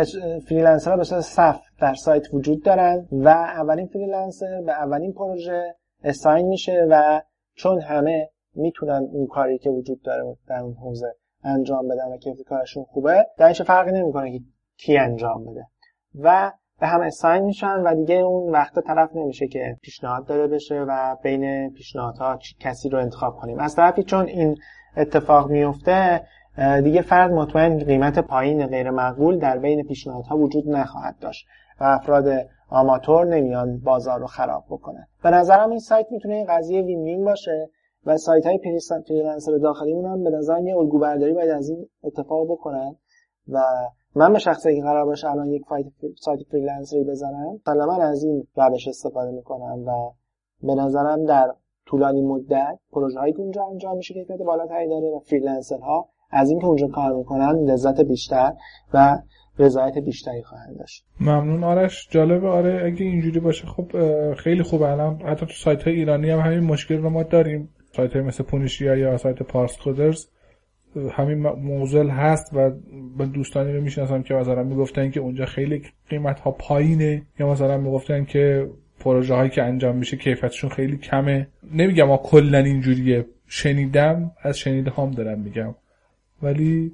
freelancer به صف در سایت وجود دارن و اولین freelancer به اولین پروژه assign میشه و چون همه می‌تونن اون کاری که وجود داره در اون حوزه انجام بدن و کیفیت کارشون خوبه در فرقی نمی‌کنه که کی انجام بده. و به هم assign میشن و دیگه اون وقت طرف نمیشه که پیشنهاد داره بشه و بین پیشنهادها کسی رو انتخاب کنیم. از طرفی چون این اتفاق میفته دیگه فرد مطمئن قیمت پایین غیر معقول در بین پیشنهادها وجود نخواهد داشت و افراد آماتور نمیان بازار رو خراب بکنن. به نظرم این سایت می‌تونه این قضیه win-win باشه. و سایت های freelancer داخلیمون هم به نظر یه الگو برداری باید از این اتفاق بکنن. و من به شخصه که قرار باشه الان یک سایت freelancer ی بزنم من از این روش استفاده می‌کنم و به نظرم در طولانی مدت پروژه هایی که اونجا انجام میشه کیفیت بالاتری داره و freelancer ها از اینکه اونجا کار می‌کنن لذت بیشتر و رضایت بیشتری خواهند داشت. ممنون. آرش جالبه. آره اگه اینجوری باشه خب خیلی خوبه الان حتی تو سایت های ایرانی هم همین مشکل رو ما داریم. سایت مثل پونیشیا یا سایت پارس کودرز همین معضل هست و من دوستانی رو می‌شناسم که مثلا می‌گفتن که اونجا خیلی قیمت ها پایینه یا مثلا می‌گفتن که پروژه هایی که انجام میشه کیفیتشون خیلی کمه. نمیگم ما کلا اینجوریه. شنیدم از شنیده هام دارم میگم. ولی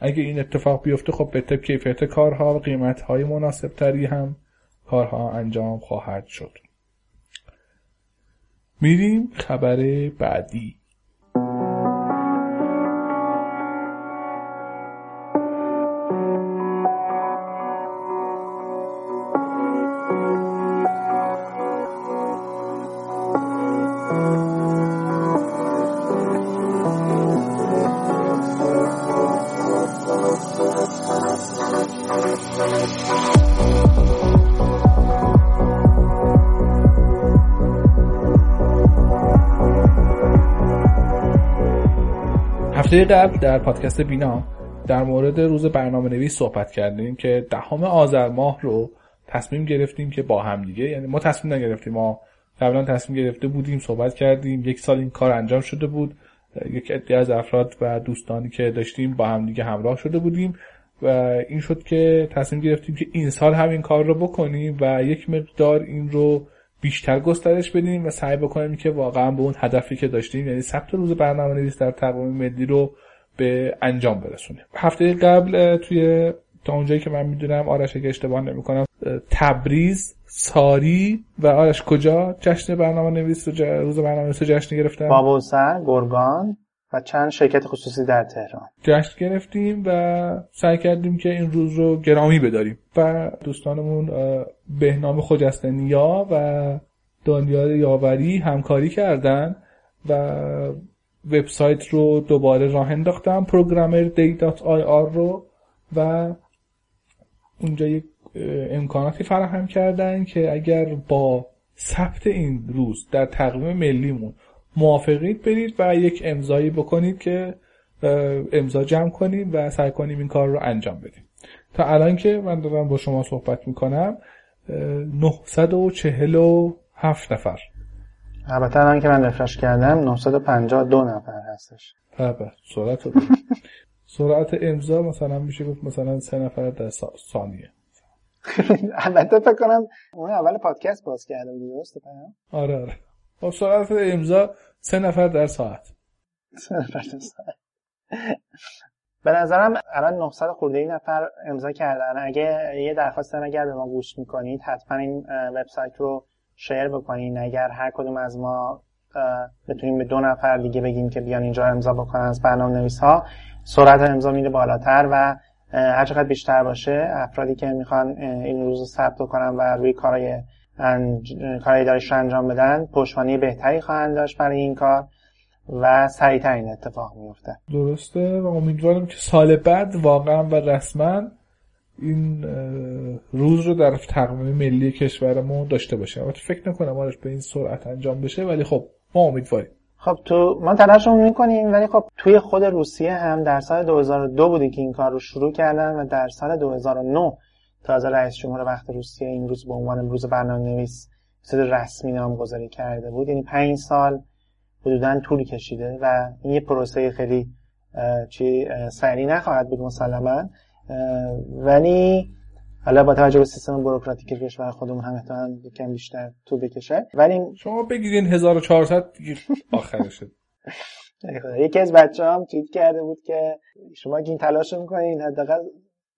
اگه این اتفاق بیفته خب به طب کیفیت کارها و قیمت های مناسب تری هم کارها انجام خواهد شد. میریم خبر بعدی. هفته قبل در پادکست بینا در مورد روز برنامه نویس صحبت کردیم که دهم آذر ماه رو تصمیم گرفتیم که با هم دیگه یعنی ما تصمیم نگرفتیم ما قبلا تصمیم گرفته بودیم صحبت کردیم یک سال این کار انجام شده بود یک عده از افراد و دوستانی که داشتیم با هم دیگه همراه شده بودیم و این شد که تصمیم گرفتیم که این سال همین کار رو بکنیم و یک مقدار این رو بیشتر گسترش بدیم و سعی بکنیم که واقعا به اون هدفی که داشتیم یعنی ثبت روز برنامه نویس در تقویم ملی رو به انجام برسونیم هفته قبل توی تا اونجایی که من می‌دونم آرش اگه اشتباه نمی‌کنم تبریز ساری و آرش کجا جشن برنامه نویس رو روز برنامه نویس رو جشن گرفتن؟ بابوسر گرگان و چند شرکت خصوصی در تهران. جشن گرفتیم و سعی کردیم که این روز رو گرامی بداریم. و دوستانمون بهنام خجستنیا و دانیال یاوری همکاری کردن و وبسایت رو دوباره راه انداختم پروگرامر day.ir رو و اونجا یک امکاناتی فراهم کردن که اگر با ثبت این روز در تقویم ملیمون موافقید برید و یک امضایی بکنید که امضا جمع کنیم و سعی کنیم این کار رو انجام بدیم. تا الان که من دارم با شما صحبت می‌کنم 947 نفر. البته الان که من رفرش کردم 952 نفر هستش. بله سرعت سرعت امضا مثلا میشه گفت مثلا سه نفر در ثانیه. البته فکر کنم اون اول پادکست باز کرده بودی درسته آره آره. با سرعت امضا سه نفر در ساعت. سه نفر در ساعت. به نظرم الان 900 خورده ای نفر امضا کردن. اگه یه درخواست اگر به ما گوش می‌کنید حتما این وبسایت رو شیر بکنین. اگر هر کدوم از ما بتونیم به دو نفر دیگه بگیم که بیان اینجا امضا بکنن از برنامه نویس ها سرعت امضا میره بالاتر و هر چقدر بیشتر باشه افرادی که می‌خوان این روز ثبت کنن و روی کارهای انج... کارهای دارش رو انجام بدن پشتوانه بهتری خواهند داشت برای این کار. و سریعتر این اتفاق میفته درسته و امیدوارم که سال بعد واقعا و رسما این روز رو در تقویم ملی کشورمون داشته باشه البته فکر نکنم آرش به این سرعت انجام بشه ولی خب ما امیدواریم. خب تو ما تلاشمون می‌کنیم ولی خب توی خود روسیه هم در سال 2002 بودی که این کار رو شروع کردن و در سال 2009 تازه رئیس جمهور وقت روسیه این روز به عنوان روز برنامه نویس رسمی نامگذاری کرده بود. یعنی پنج سال حدودا طول کشیده و این یه پروسه خیلی چی سریع نخواهد بود مسلما. ولی حالا با توجه به سیستم بوروکراتیک کشور خودمون هم احتمالاً یکم بیشتر طول بکشه. ولی شما بگیرین 1400 آخرشه. یکی از بچه هم توییت کرده بود که شما این تلاش می‌کنین حداقل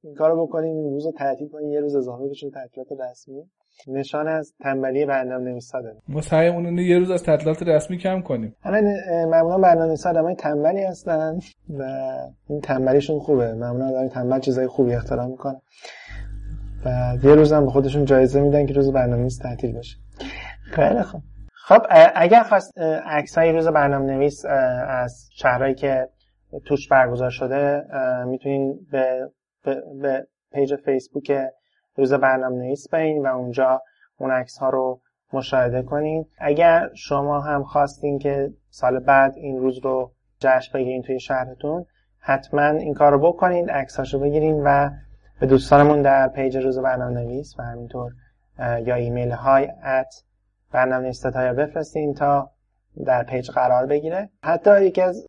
این کارو بکنین روز رو تعطیل کنین یه روز اضافه بشه تعطیلات رسمی. نشان از تنبلی برنامه نویسا داره. ما سعیمون اینه یه روز از تعطیلات رسمی کم کنیم. الان معمولا برنامه نویسا آدمای تنبلی هستن و این تنبلیشون خوبه. معمولا آدمای تنبل چیزای خوبی اختراع می‌کنن و یه روز هم به خودشون جایزه میدن که روز برنامه نویس تعطیل بشه. خیلی خوب. خب اگر خواستین عکسای روز برنامه نویس از شهرهایی که توش برگزار شده می‌تونین به به, به page فیسبوک روز برنامه نویس برین و اونجا اون عکس ها رو مشاهده کنین. اگر شما هم خواستین که سال بعد این روز رو جشن بگیرین توی شهرتون حتما این کار رو بکنین عکساشو بگیرین و به دوستانمون در page روز برنامه نویس و همینطور یا ایمیل hi at برنامه نویس بفرستین تا در page قرار بگیره. حتی یکی از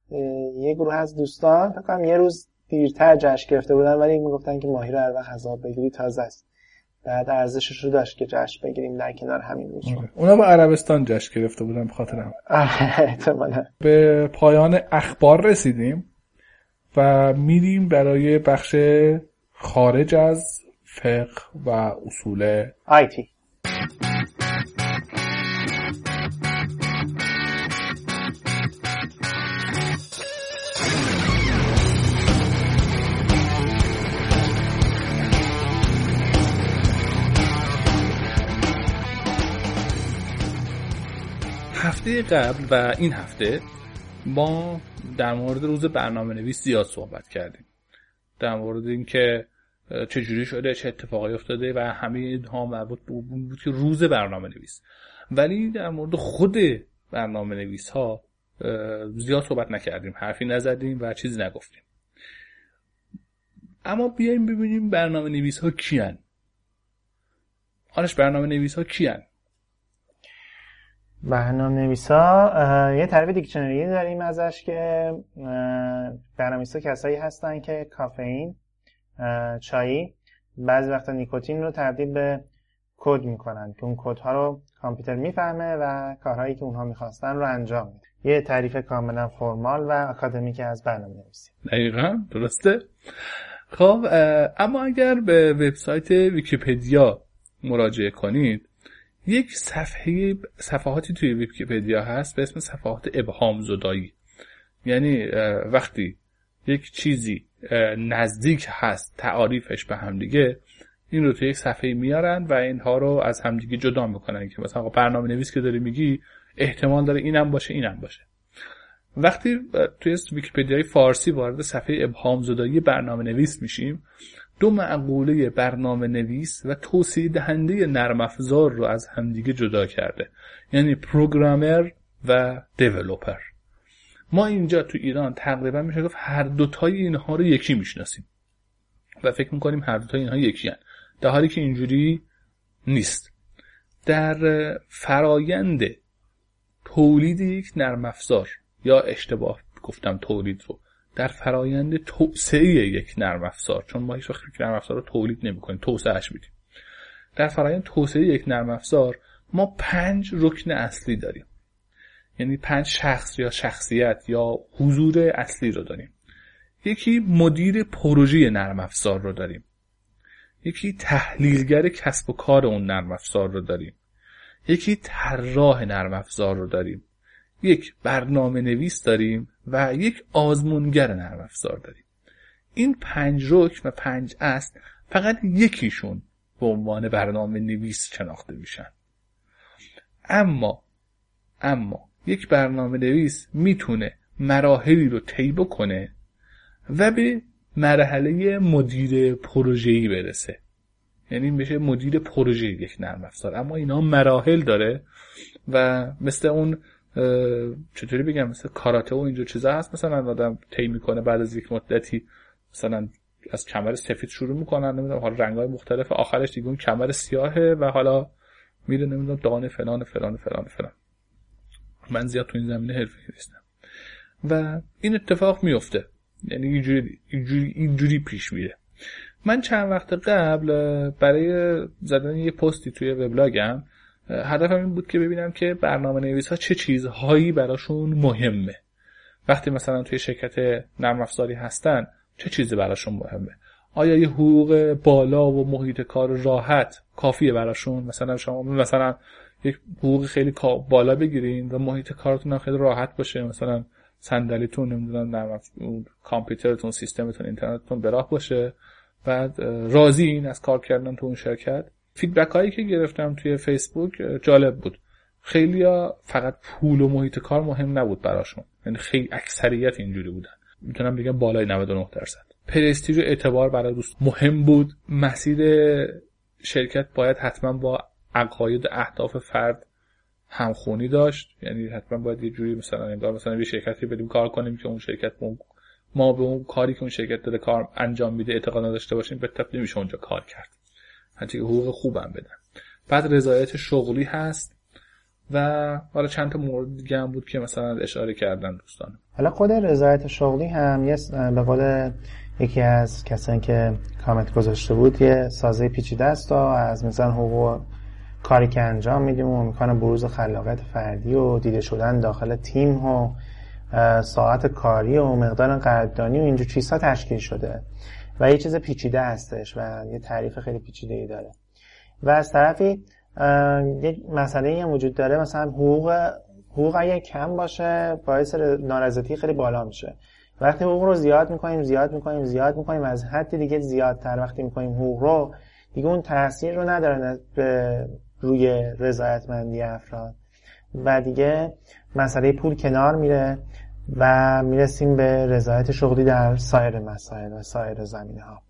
یه گروه از دوستان فکر کنم یه روز دیرتر جشن گرفته بودن ولی می‌گفتن که ماهی رو هر وقت حساب بگیری تازه است. بعد ارزشش رو داشت که جشن بگیریم در کنار همین روز اونا به عربستان جشن گرفته بودن به خاطر هم احتمالا. به پایان اخبار رسیدیم و میریم برای بخش خارج از فقه و اصول آیتی هفته قبل و این هفته ما در مورد روز برنامه نویس زیاد صحبت کردیم. در مورد اینکه چجوری شده چه اتفاقی افتاده و همه اینها مربوط به بود که روز برنامه نویس ولی در مورد خود برنامه نویس ها زیاد صحبت نکردیم. حرفی نزدیم و چیزی نگفتیم. اما بیایم ببینیم برنامه نویس ها کیان. آنش برنامه نویس ها کیان؟ برنامه نویسا یه تعریف دیکشنری داریم ازش که برنامه کسایی هستن که کافئین چایی بعضی وقتا نیکوتین رو تبدیل به کد می‌کنن که اون کدها رو کامپیوتر می‌فهمه و کارهایی که اونها می‌خواستن رو انجام میده. یه تعریف کاملا فرمال و اکادمیک از برنامه نویسی دقیقا درسته؟ خب اما اگر به وبسایت ویکیپدیا مراجعه کنید یک صفحه صفحاتی توی ویکیپدیا هست به اسم صفحات ابهام زدایی. یعنی وقتی یک چیزی نزدیک هست تعاریفش به همدیگه این رو توی یک صفحه میارن و اینها رو از همدیگه جدا می‌کنن. که مثلا برنامه نویس که داری میگی احتمال داره اینم باشه اینم باشه. وقتی توی ویکیپدیای فارسی وارد صفحه ابهام زدایی برنامه نویس میشیم دو مقوله برنامه نویس و توسعه دهنده نرم افزار رو از همدیگه جدا کرده. یعنی programmer و developer. ما اینجا تو ایران تقریبا میشه گفت هر دوتای اینها رو یکی می‌شناسیم. و فکر می‌کنیم هر دوتای اینها یکی هن. در حالی که اینجوری نیست. در فرایند تولید یک نرم افزار یا اشتباه گفتم تولید رو. در فرایند توسعه یک نرم افزار چون ما هیچ وقت نرم افزار رو تولید نمی‌کنیم توسعهش میدیم. در فرایند توسعه یک نرم افزار ما پنج رکن اصلی داریم. یعنی پنج شخص یا شخصیت یا حضور اصلی رو داریم. یکی مدیر پروژه نرم افزار رو داریم. یکی تحلیلگر کسب و کار اون نرم افزار رو داریم. یکی طراح نرم افزار رو داریم. یک برنامه نویس داریم و یک آزمونگر نرم افزار داریم. این پنج رکن و پنج اصل فقط یکیشون به عنوان برنامه نویس شناخته میشن. اما اما یک برنامه نویس می‌تونه مراحلی رو طی بکنه و به مرحله مدیر پروژه‌ای برسه. یعنی میشه مدیر پروژه یک نرم افزار اما اینا مراحل داره و مثل اون چطوری بگم مثل کاراته و اینجور چیزا هست. مثلا آدم طی می‌کنه بعد از یک مدتی مثلا از کمر سفید شروع می‌کنن نمی‌دونم حالا رنگای مختلف. آخرش دیگه اون کمر سیاهه و حالا میره نمی‌دونم دانه فلان فلان فلان فلان. من زیاد تو این زمینه حرفی نیستم. و این اتفاق میفته یعنی اینجوری اینجوری اینجوری پیش میره. من چند وقت قبل برای زدن یه پستی توی وبلاگم هدفم این بود که ببینم که برنامه نویس ها چه چیزهایی براشون مهمه. وقتی مثلا توی شرکت نرم افزاری هستن چه چیزی براشون مهمه؟ آیا یه حقوق بالا و محیط کار راحت کافیه براشون؟ مثلا شما مثلا یک حقوق خیلی بالا بگیرین و محیط کارتون هم خیلی راحت باشه. مثلا صندلیتون نمی‌دونم نرم کامپیوترتون سیستمتون اینترنتتون براه باشه. بعد راضی از کار کردن تو اون شرکت؟ feedback هایی که گرفتم توی فیسبوک جالب بود. خیلی فقط پول و محیط کار مهم نبود براشون. یعنی خیلی اکثریت اینجوری بودن. می‌تونم بگم بالای 99 درصد. پرستیژ و اعتبار برای دوست مهم بود. مسیر شرکت باید حتما با عقاید اهداف فرد همخونی داشت. یعنی حتما باید یه جوری مثلا انگار مثلا یه شرکتی بدیم کار کنیم که اون شرکت ما به اون کاری که اون شرکت داره کار انجام میده اعتقاد نداشته باشیم به تبدیل میشه اونجا کار کرد. حتی حقوق خوبم بدن. بعد رضایت شغلی هست و حالا چند تا مورد دیگه هم بود که مثلا اشاره کردن دوستان. حالا خود رضایت شغلی هم یه به قول یکی از کسانی که کامنت گذاشته بود یه سازه پیچیده است و از مثلا حقوق کاری که انجام میدیم و امکان بروز خلاقیت فردی و دیده شدن داخل تیم و ساعت کاری و مقدار قدردانی و اینجور چیزها تشکیل شده. و یه چیز پیچیده هستش و یه تعریف خیلی پیچیده ای داره. و از طرفی یه مسئله هم وجود داره مثلا حقوق حقوق اگه کم باشه باعث نارضایتی خیلی بالا میشه. وقتی حقوق رو زیاد می‌کنیم زیاد می‌کنیم زیاد می‌کنیم از حد دیگه زیادتر وقتی می‌کنیم حقوق رو دیگه اون تاثیر رو نداره روی رضایتمندی افراد. و دیگه مسئله پول کنار میره. و می‌رسیم به رضایت شغلی در سایر مسائل و سایر زمینه ها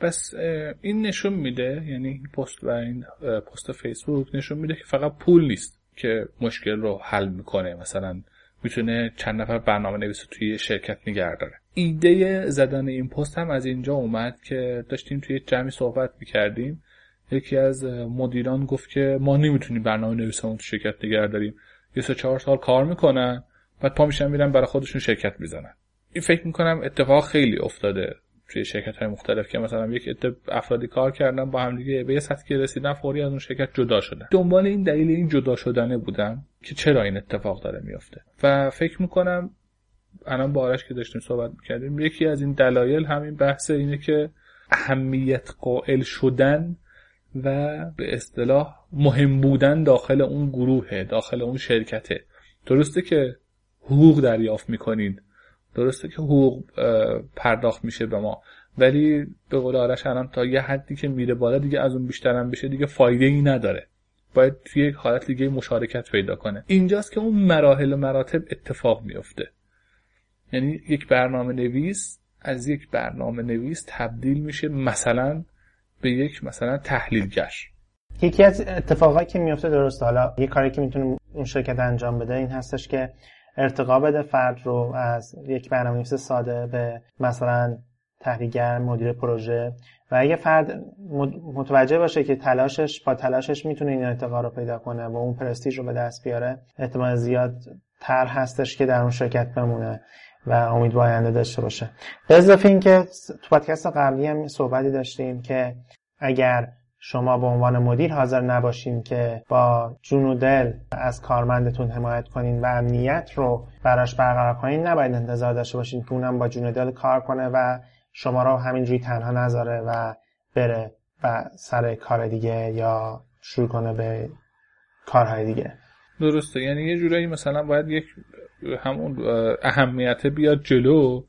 بس این نشون میده یعنی پست و این پست فیسبوک نشون میده که فقط پول نیست که مشکل رو حل می‌کنه. مثلا می‌تونه چند نفر برنامه نویس توی شرکت نگه داره ایده زدن این پست هم از اینجا اومد که داشتیم توی جمعی صحبت می‌کردیم. یکی از مدیران گفت که ما نمی‌تونیم برنامه نویسمون تو شرکت نگه داریم یه سه چهار سال کار می‌کنن. بعد پا میشن میرن برای خودشون شرکت می‌زنن. این فکر می‌کنم اتفاق خیلی افتاده توی شرکت های مختلف که مثلا یک عده افرادی کار کردن با هم دیگه به یه سطحی رسیدن فوری از اون شرکت جدا شدن. دنبال این دلیل این جدا شدنه بودم که چرا این اتفاق داره میفته و فکر می‌کنم الان با آرش که داشتیم صحبت می‌کردیم یکی از این دلایل همین بحث اینه که اهمیت قائل شدن و به اصطلاح مهم بودن داخل اون گروهه داخل اون شرکته. درسته که حقوق دریافت می‌کنید درسته که حقوق پرداخت میشه به ما. ولی به قول آرش الان تا یه حدی که میره بالا دیگه از اون بیشترم بشه دیگه فایده ای نداره. باید توی یک حالت دیگه مشارکت پیدا کنه. اینجاست که اون مراحل و مراتب اتفاق میفته یعنی یک برنامه نویس از یک برنامه نویس تبدیل میشه مثلا به یک مثلا تحلیلگر. یکی از اتفاقایی که میفته درست حالا یه کاری که می‌تونه اون شرکت انجام بده این هستش که ارتقا بده فرد رو از یک برنامه‌نویس ساده به مثلا تحلیلگر مدیر پروژه. و اگه فرد متوجه باشه که تلاشش با تلاشش می‌تونه این ارتقا رو پیدا کنه و اون پرستیژ رو به دست بیاره احتمال زیاد تر هستش که در اون شرکت بمونه و امید آینده داشته باشه. به اضافه اینکه تو پادکست قبلی هم صحبتی داشتیم که اگر شما به عنوان مدیر حاضر نباشین که با جون و دل از کارمندتون حمایت کنین و امنیت رو براش برقرار کنین نباید انتظار داشته باشین که اونم با جون و دل کار کنه و شما رو همینجوری تنها نذاره و بره و سر کار دیگه یا شروع کنه به کارهای دیگه. درسته. یعنی یه جورایی مثلا باید یک همون اهمیت بیاد جلو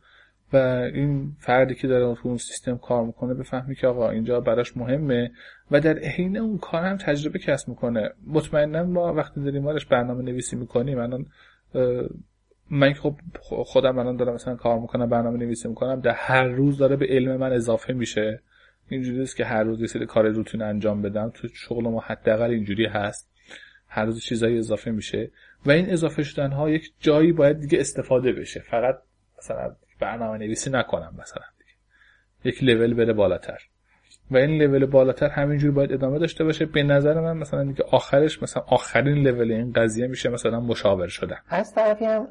و این فردی که داره اون سیستم کار می‌کنه بفهمی که آقا اینجا براش مهمه و در حین اون کار هم تجربه کسب می‌کنه. مطمئنا ما وقتی داریم مارش برنامه نویسی می‌کنیم الان من خب خودم الان دارم مثلا کار می‌کنم برنامه نویسی می‌کنم در هر روز داره به علم من اضافه میشه. اینجوری است که هر روز یه سری کار روتین انجام بدم. تو شغل ما حداقل اینجوری هست. هر روز چیزایی اضافه میشه. و این اضافه شدن ها یک جایی باید دیگه استفاده بشه. فقط مثلا برنامه نویسی نکنم مثلا. یک لول بره بالاتر. و این لول بالاتر همینجور باید ادامه داشته باشه. به نظر من مثلا دیگه آخرش مثلا آخرین لول این قضیه میشه مثلا مشاور شدن. از طرفی هم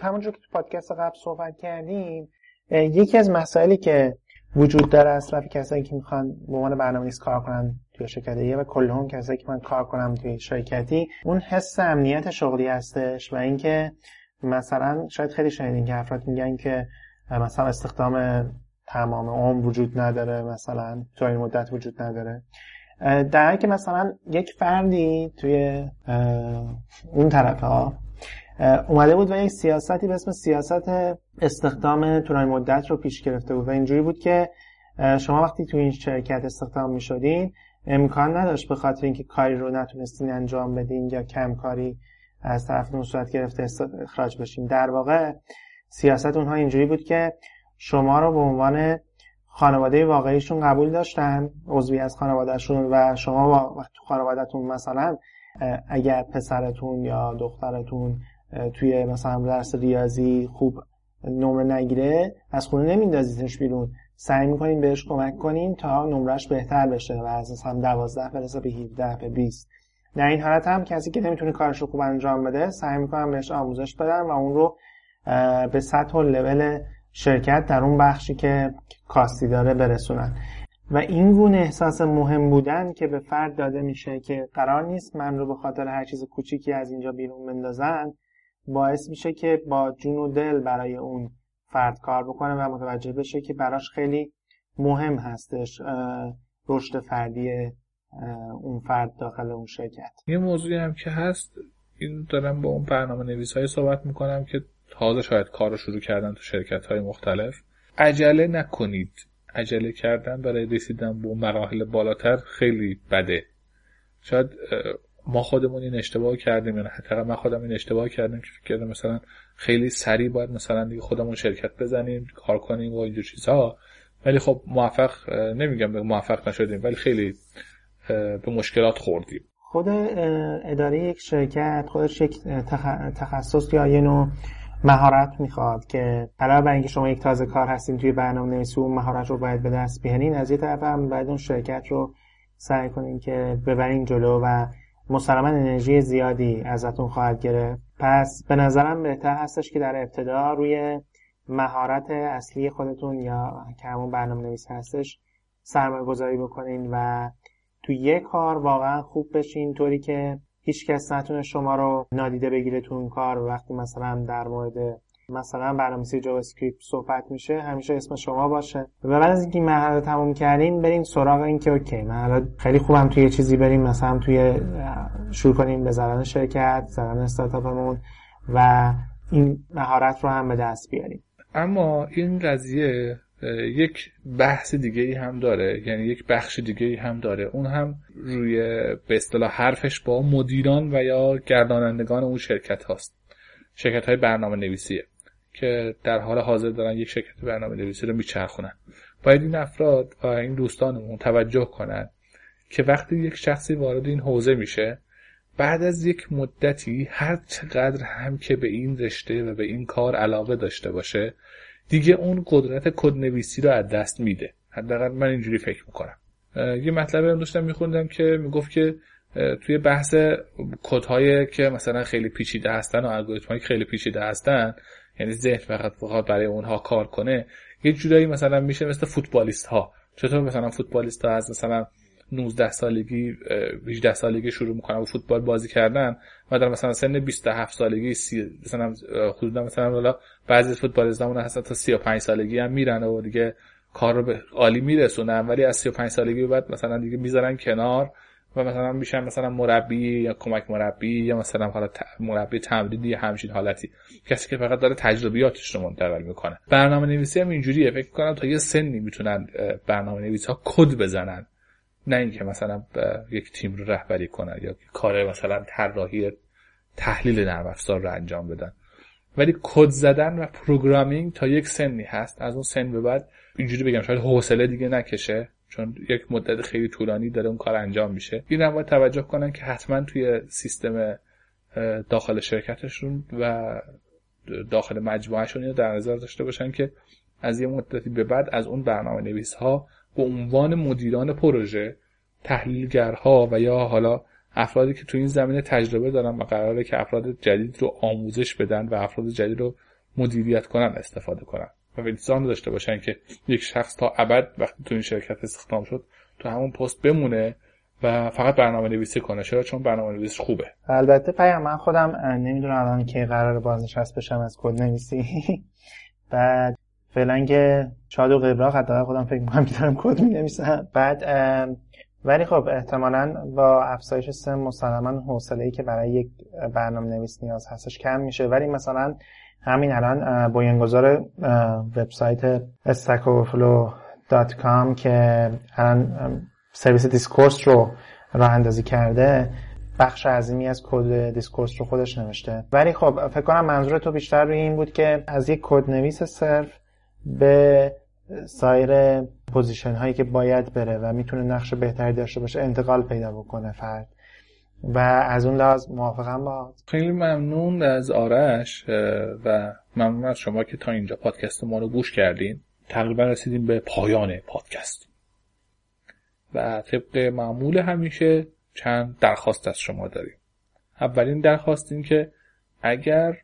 همون که تو پادکست قبل صحبت کردیم یکی از مسائلی که وجود داره از طرف کسایی که می‌خوان به عنوان برنامه‌نویس کار کنن توی شرکتی و کل هم کسایی که من کار کنم توی شرکتی اون حس امنیت شغلی هستش و اینکه مثلا شاید خیلی شنیدین که افراد میگن که مثلا استخدام تمام عمر وجود نداره مثلا تو این مدت وجود نداره. در که مثلا یک فردی توی اون طرف ها اومده بود و یک سیاستی به اسم سیاست استخدام طولانی مدت رو پیش گرفته بود و اینجوری بود که شما وقتی تو این شرکت استخدام می شدین امکان نداشت به خاطر اینکه کاری رو نتونستین انجام بدین یا کم کاری از طرف صورت گرفته اخراج بشین. در واقع سیاست اونها اینجوری بود که شما رو به عنوان خانواده واقعیشون قبول داشتن عضوی از خانوادهشون و شما تو خانوادهتون مثلا اگر پسرتون یا دخترتون توی مثلا درس ریاضی خوب نمره نگیره از خونه نمیندازیدش بیرون. سعی می‌کنیم بهش کمک کنیم تا نمرش بهتر بشه و از مثلا 12 برسه به 17 به 20 در این حالت هم کسی که نمی‌تونه کارش رو خوب انجام بده سعی می‌کنم بهش آموزش بدم و اون رو به سطح و لول شرکت در اون بخشی که کاستی داره برسونن. و این گونه احساس مهم بودن که به فرد داده میشه که قرار نیست من رو به خاطر هر چیز کوچیکی از اینجا بیرون بندازن باعث میشه که با جون و دل برای اون فرد کار بکنه و متوجه بشه که براش خیلی مهم هستش رشد فردی اون فرد داخل اون شرکت. یه موضوعی هم که هست این دارم با اون برنامه نویس های صحبت می‌کنم که تازه شاید کار رو شروع کردن تو شرکت های مختلف. عجله نکنید. عجله کردن برای رسیدن به مراحل بالاتر خیلی بده. شاید ما خودمون این اشتباه کردیم یعنی حتی من خودم این اشتباه کردم که فکر کردم مثلا خیلی سریع باید مثلا دیگه خودمون شرکت بزنیم کار کنیم و اینجور چیزها. ولی خب موفق نمیگم موفق نشدیم ولی خیلی به مشکلات خوردیم. خود اداره یک شرکت خودش یک تخصص یا یه نوع مهارت می‌خواد که علاوه بر اینکه شما یک تازه کار هستین توی برنامه نویسی اون مهارت رو باید به دست بیارین از یه طرف هم باید اون شرکت رو سعی کنین که ببرین جلو و مسلما انرژی زیادی ازتون خواهد گرفت. پس به نظرم بهتر هستش که در ابتدا روی مهارت اصلی خودتون یا که همون برنامه نویس هستش سرمایه گذاری بکنین و تو یک کار واقعا خوب بشین طوری که هیچ کس نتونه شما رو نادیده بگیره تو اون کار. وقتی مثلا در مورد مثلا برنامه‌نویسی JavaScript صحبت میشه همیشه اسم شما باشه. و بعد از اینکه مرحله تموم کردیم بریم سراغ اینکه اوکی من خیلی خوبم توی یه چیزی بریم مثلا توی شروع کنیم به زدن شرکت زدن استارتاپمون و این مهارت رو هم به دست بیاریم. اما این قضیه یک بحث دیگه ای هم داره یعنی یک بخش دیگه ای هم داره. اون هم روی به اصطلاح حرفش با مدیران و یا گردانندگان اون شرکت هاست. شرکت های برنامه نویسیه که در حال حاضر دارن یک شرکت برنامه نویسی رو میچرخونن. باید این افراد و این دوستانمون توجه کنن که وقتی یک شخصی وارد این حوزه میشه بعد از یک مدتی هر چقدر هم که به این رشته و به این کار علاقه داشته باشه دیگه اون قدرت کدنویسی رو از دست میده. حداقل من اینجوری فکر می‌کنم. یه مطلبی رو داشتم میخوندم که می‌گفت که توی بحث کدهایی که مثلا خیلی پیچیده هستن و الگوریتمایی که خیلی پیچیده هستن یعنی ذهن فقط فقط برای اونها کار کنه یه جورایی مثلا میشه مثل فوتبالیست ها چطور مثلا فوتبالیست ها از مثلا 19 سالگی 18 سالگی شروع می‌کنن و فوتبال بازی کردن و در مثلا سن 27 سالگی سی مثلا حدودا مثلا حالا بعضی فوتبالیستامون هستن تا 35 سالگی هم میرن و دیگه کار رو به عالی میرسونن. ولی از 35 سالگی بعد مثلا دیگه می‌ذارن کنار و مثلا میشن مثلا مربی یا کمک مربی یا مثلا حالا مربی تمرینی یا همچین حالتی. کسی که فقط داره تجربیاتش رو منتقل می‌کنه. برنامه نویسی هم اینجوریه. فکر کنم تا یه سنی می‌تونن برنامه نویس ها کد بزنن. نه اینکه مثلا یک تیم رو رهبری کنن یا کار مثلا طراحی تحلیل نرم افزار رو انجام بدن. ولی کد زدن و programming تا یک سنی هست. از اون سن به بعد اینجوری بگم شاید حوصله دیگه نکشه چون یک مدت خیلی طولانی داره اون کار انجام میشه. این هم باید توجه کنن که حتما توی سیستم داخل شرکتشون و داخل مجموعهشون در نظر داشته باشن که از یه مدتی به بعد از اون برنامه نویس ها به عنوان مدیران پروژه تحلیلگرها و یا حالا افرادی که تو این زمینه تجربه دارن و قراره که افراد جدید رو آموزش بدن و افراد جدید رو مدیریت کنن استفاده کنن. و التزام داشته باشن که یک شخص تا ابد وقتی تو این شرکت استخدام شد تو همون پست بمونه و فقط برنامه نویسی کنه. چرا؟ چون برنامه نویسی خوبه. البته پیام من خودم نمی‌دونم الان که قرار بازنشست بشم از کد نویسی. بعد فعلا که شاد و قبراق حتی خودم فکر می‌کنم که دارم کد می نویسم بعد ولی خب احتمالا با افزایش سن مسلما حوصله ای که برای یک برنامه نویس نیاز هستش کم میشه. ولی مثلا همین الان بنیانگذار وبسایت stackoverflow.com که الان سرویس Discourse رو راه اندازی کرده بخش عظیمی از کد Discourse رو خودش نوشته. ولی خب فکر کنم منظور تو بیشتر روی این بود که از یک کد نویس صرف به سایر position هایی که باید بره و می‌تونه نقش بهتری داشته باشه انتقال پیدا بکنه فرد. و از اون لحاظ موافقم با خیلی ممنون از آرش و ممنون از شما که تا اینجا پادکست ما رو گوش کردین. تقریبا رسیدیم به پایان پادکست. و طبق معمول همیشه چند درخواست از شما داریم. اولین درخواست این که اگر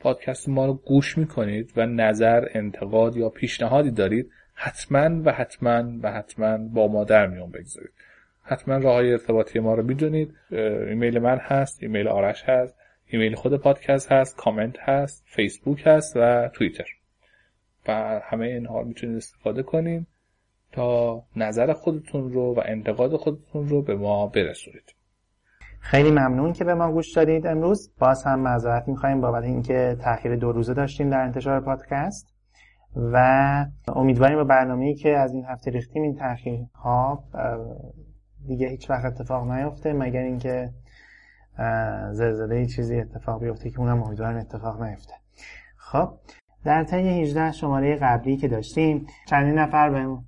پادکست ما رو گوش می‌کنید و نظر انتقاد یا پیشنهادی دارید حتما و حتما و حتما با ما در میون بگذارید. حتما راه های ارتباطی ما رو می‌دونید. ایمیل من هست ایمیل آرش هست ایمیل خود پادکست هست کامنت هست فیسبوک هست و توییتر. و همه اینها می‌تونید استفاده کنیم تا نظر خودتون رو و انتقاد خودتون رو به ما برسونید. خیلی ممنون که به ما گوش دادید امروز. باز هم معذرت می‌خوایم بابت اینکه تاخیر دو روزه داشتیم در انتشار پادکست و امیدواریم به برنامه‌ای که از این هفته ریختیم این تاخیرها دیگه هیچ وقت اتفاق نیفته مگر اینکه زلزله چیزی اتفاق بیفته که اونم امیدوارم اتفاق نیفته. خب در طی 18 شماره قبلی که داشتیم چندین نفر به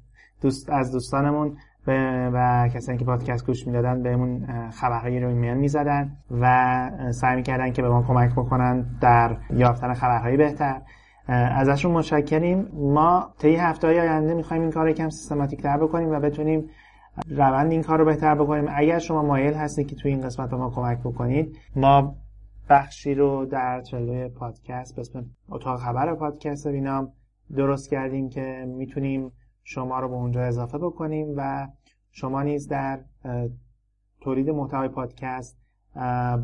دوست از دوستانمون و کسانی که پادکست گوش می‌دادن بهمون خبرهایی رو ایمیل می‌زدن و سعی می‌کردن که به ما کمک بکنن در یافتن خبرهایی بهتر. ازشون متشکریم. ما طی هفته های آینده می‌خوایم این کار یکم سیستماتیک تر بکنیم و بتونیم روند این کار رو بهتر بکنیم. اگر شما مایل هستید که توی این قسمت به ما کمک بکنید ما بخشی رو در چلوی پادکست به اسم اتاق خبر پادکست بینام درست کردیم که می‌تونیم شما رو به اونجا اضافه بکنیم و شما نیز در تولید محتوای پادکست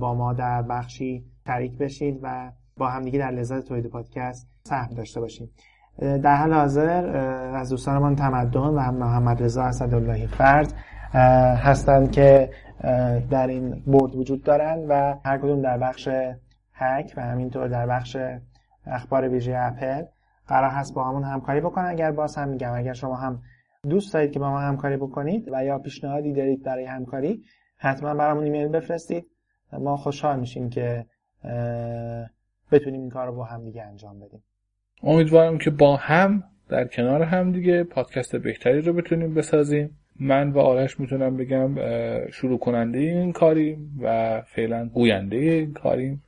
با ما در بخشی شریک بشید و با همدیگه در لذت تولید پادکست سهم داشته باشیم. در حال حاضر از دوستانمان تمدن و محمد رضا اسداللهی فرد هستند که در این بورد وجود دارند و هر کدوم در بخش هک و همینطور در بخش اخبار ویژه اپل. قرار هست با همون همکاری بکنن. اگر باز هم میگم اگر شما هم دوست دارید که با ما همکاری بکنید و یا پیشنهادی دارید برای همکاری حتما برامون ایمیل بفرستید. ما خوشحال میشیم که بتونیم این کار رو با هم دیگه انجام بدیم. امیدوارم که با هم در کنار هم دیگه پادکست بهتری رو بتونیم بسازیم. من و آرش می‌تونم بگم شروع کننده این کاریم و فعلا گوینده این کاریم.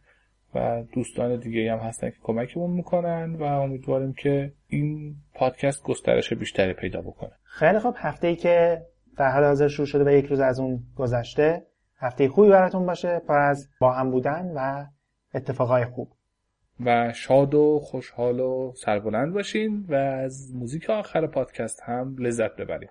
و دوستان دیگه هم هستن که کمکمون می‌کنن و امیدواریم که این پادکست گسترش بیشتری پیدا بکنه. خیلی خوب. هفته ای که در حال حاضر شروع شده و یک روز از اون گذشته هفته خوبی براتون باشه پر از با هم بودن و اتفاقای خوب. و شاد و خوشحال و سربلند باشین و از موزیک آخر پادکست هم لذت ببرید.